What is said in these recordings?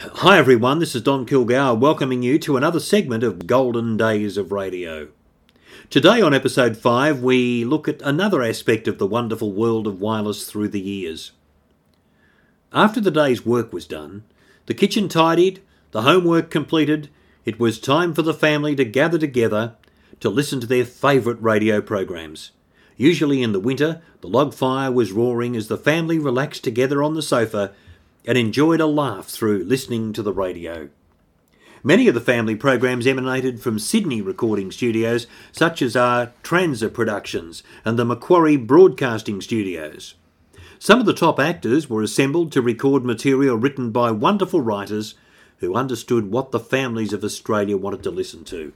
Hi everyone, this is Don Kilgour welcoming you to another segment of Golden Days of Radio. Today on episode 5, we look at another aspect of the wonderful world of wireless through the years. After the day's work was done, the kitchen tidied, the homework completed, it was time for the family to gather together to listen to their favourite radio programs. Usually in the winter, the log fire was roaring as the family relaxed together on the sofa and enjoyed a laugh through listening to the radio. Many of the family programs emanated from Sydney recording studios, such as our Transa Productions and the Macquarie Broadcasting Studios. Some of the top actors were assembled to record material written by wonderful writers who understood what the families of Australia wanted to listen to.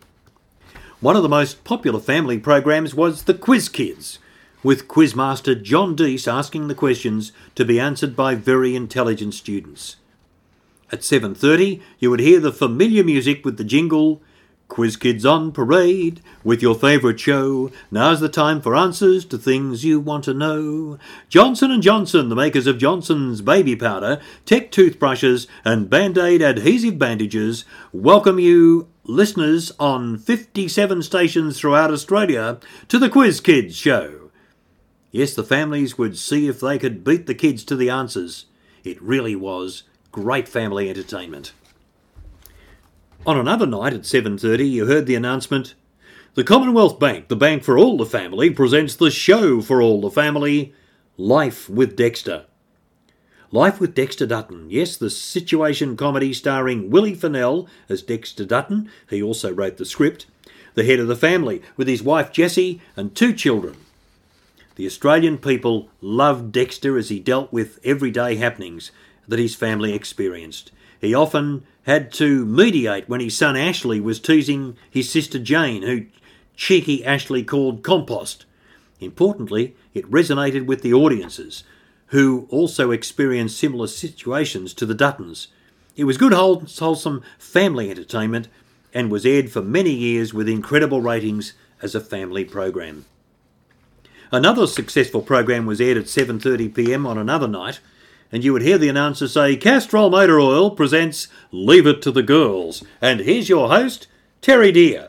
One of the most popular family programs was The Quiz Kids, with Quizmaster John Dease asking the questions to be answered by very intelligent students. At 7:30, you would hear the familiar music with the jingle Quiz Kids on parade with your favourite show. Now's the time for answers to things you want to know. Johnson & Johnson, the makers of Johnson's baby powder, Tek toothbrushes and Band-Aid adhesive bandages, welcome you listeners on 57 stations throughout Australia to the Quiz Kids show. Yes, the families would see if they could beat the kids to the answers. It really was great family entertainment. On another night at 7:30, you heard the announcement, "The Commonwealth Bank, the bank for all the family, presents the show for all the family, Life with Dexter." Life with Dexter Dutton. Yes, the situation comedy starring Willie Fennell as Dexter Dutton. He also wrote the script. The head of the family, with his wife Jessie and two children. The Australian people loved Dexter as he dealt with everyday happenings that his family experienced. He often had to mediate when his son Ashley was teasing his sister Jane, who cheeky Ashley called compost. Importantly, it resonated with the audiences, who also experienced similar situations to the Duttons. It was good, wholesome family entertainment and was aired for many years with incredible ratings as a family program. Another successful program was aired at 7:30 p.m. on another night, and you would hear the announcer say, "Castrol Motor Oil presents Leave It to the Girls." And here's your host, Terry Dear.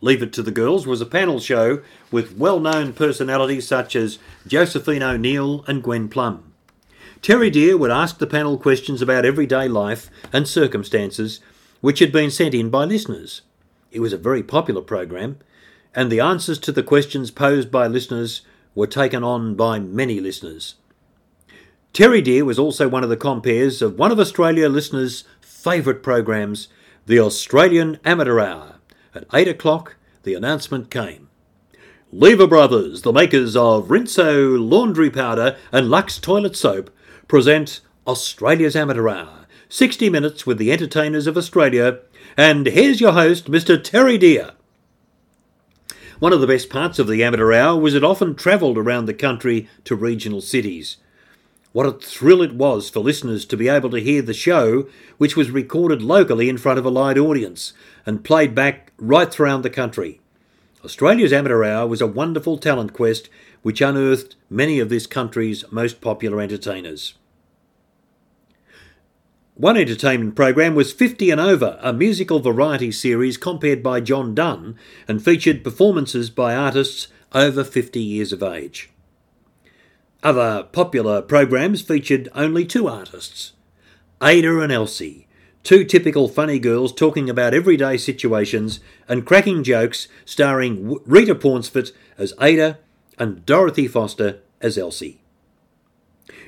Leave It to the Girls was a panel show with well-known personalities such as Josephine O'Neill and Gwen Plumb. Terry Dear would ask the panel questions about everyday life and circumstances which had been sent in by listeners. It was a very popular program, and the answers to the questions posed by listeners were taken on by many listeners. Terry Dear was also one of the compares of one of Australia listeners' favourite programs, the Australian Amateur Hour. At 8 o'clock, the announcement came. Lever Brothers, the makers of Rinso laundry powder and Lux toilet soap, present Australia's Amateur Hour. 60 minutes with the entertainers of Australia. And here's your host, Mr. Terry Dear. One of the best parts of the amateur hour was it often travelled around the country to regional cities. What a thrill it was for listeners to be able to hear the show, which was recorded locally in front of a live audience and played back right throughout the country. Australia's Amateur Hour was a wonderful talent quest which unearthed many of this country's most popular entertainers. One entertainment program was 50 and Over, a musical variety series compared by John Dunn and featured performances by artists over 50 years of age. Other popular programs featured only two artists Ada and Elsie, two typical funny girls talking about everyday situations and cracking jokes, starring Rita Pauncefort as Ada and Dorothy Foster as Elsie.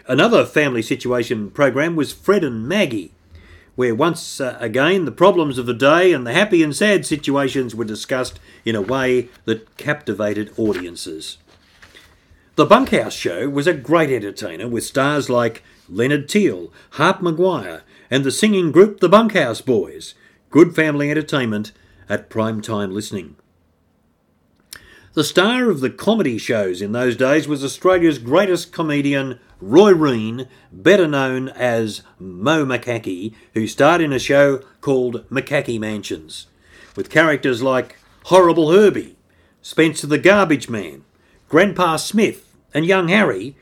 Another family situation program was Fred and Maggie, where once uh, again the problems of the day and the happy and sad situations were discussed in a way that captivated audiences. The Bunkhouse Show was a great entertainer with stars like Leonard Teale, Harp McGuire, and the singing group The Bunkhouse Boys. Good family entertainment at prime time listening. The star of the comedy shows in those days was Australia's greatest comedian, Roy Rene, better known as Mo McCackie, who starred in a show called McCackie Mansions, with characters like Horrible Herbie, Spencer the Garbage Man, Grandpa Smith, and Young Harry.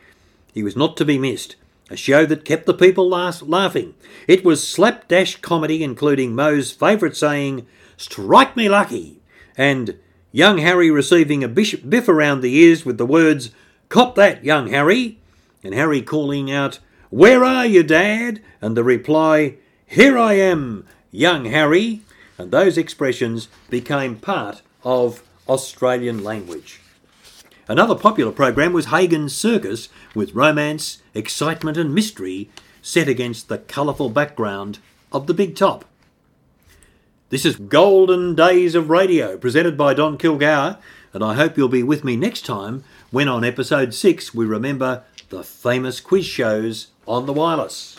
He was not to be missed, a show that kept the people laughing. It was slapdash comedy, including Mo's favourite saying, Strike me lucky, and young Harry receiving a biff around the ears with the words, Cop that, young Harry, and Harry calling out, Where are you, Dad? and the reply, Here I am, young Harry. And those expressions became part of Australian language. Another popular program was Hagen's Circus, with romance, excitement, and mystery set against the colourful background of the big top. This is Golden Days of Radio, presented by Don Kilgour, and I hope you'll be with me next time when on episode 6 we remember the famous quiz shows on the wireless.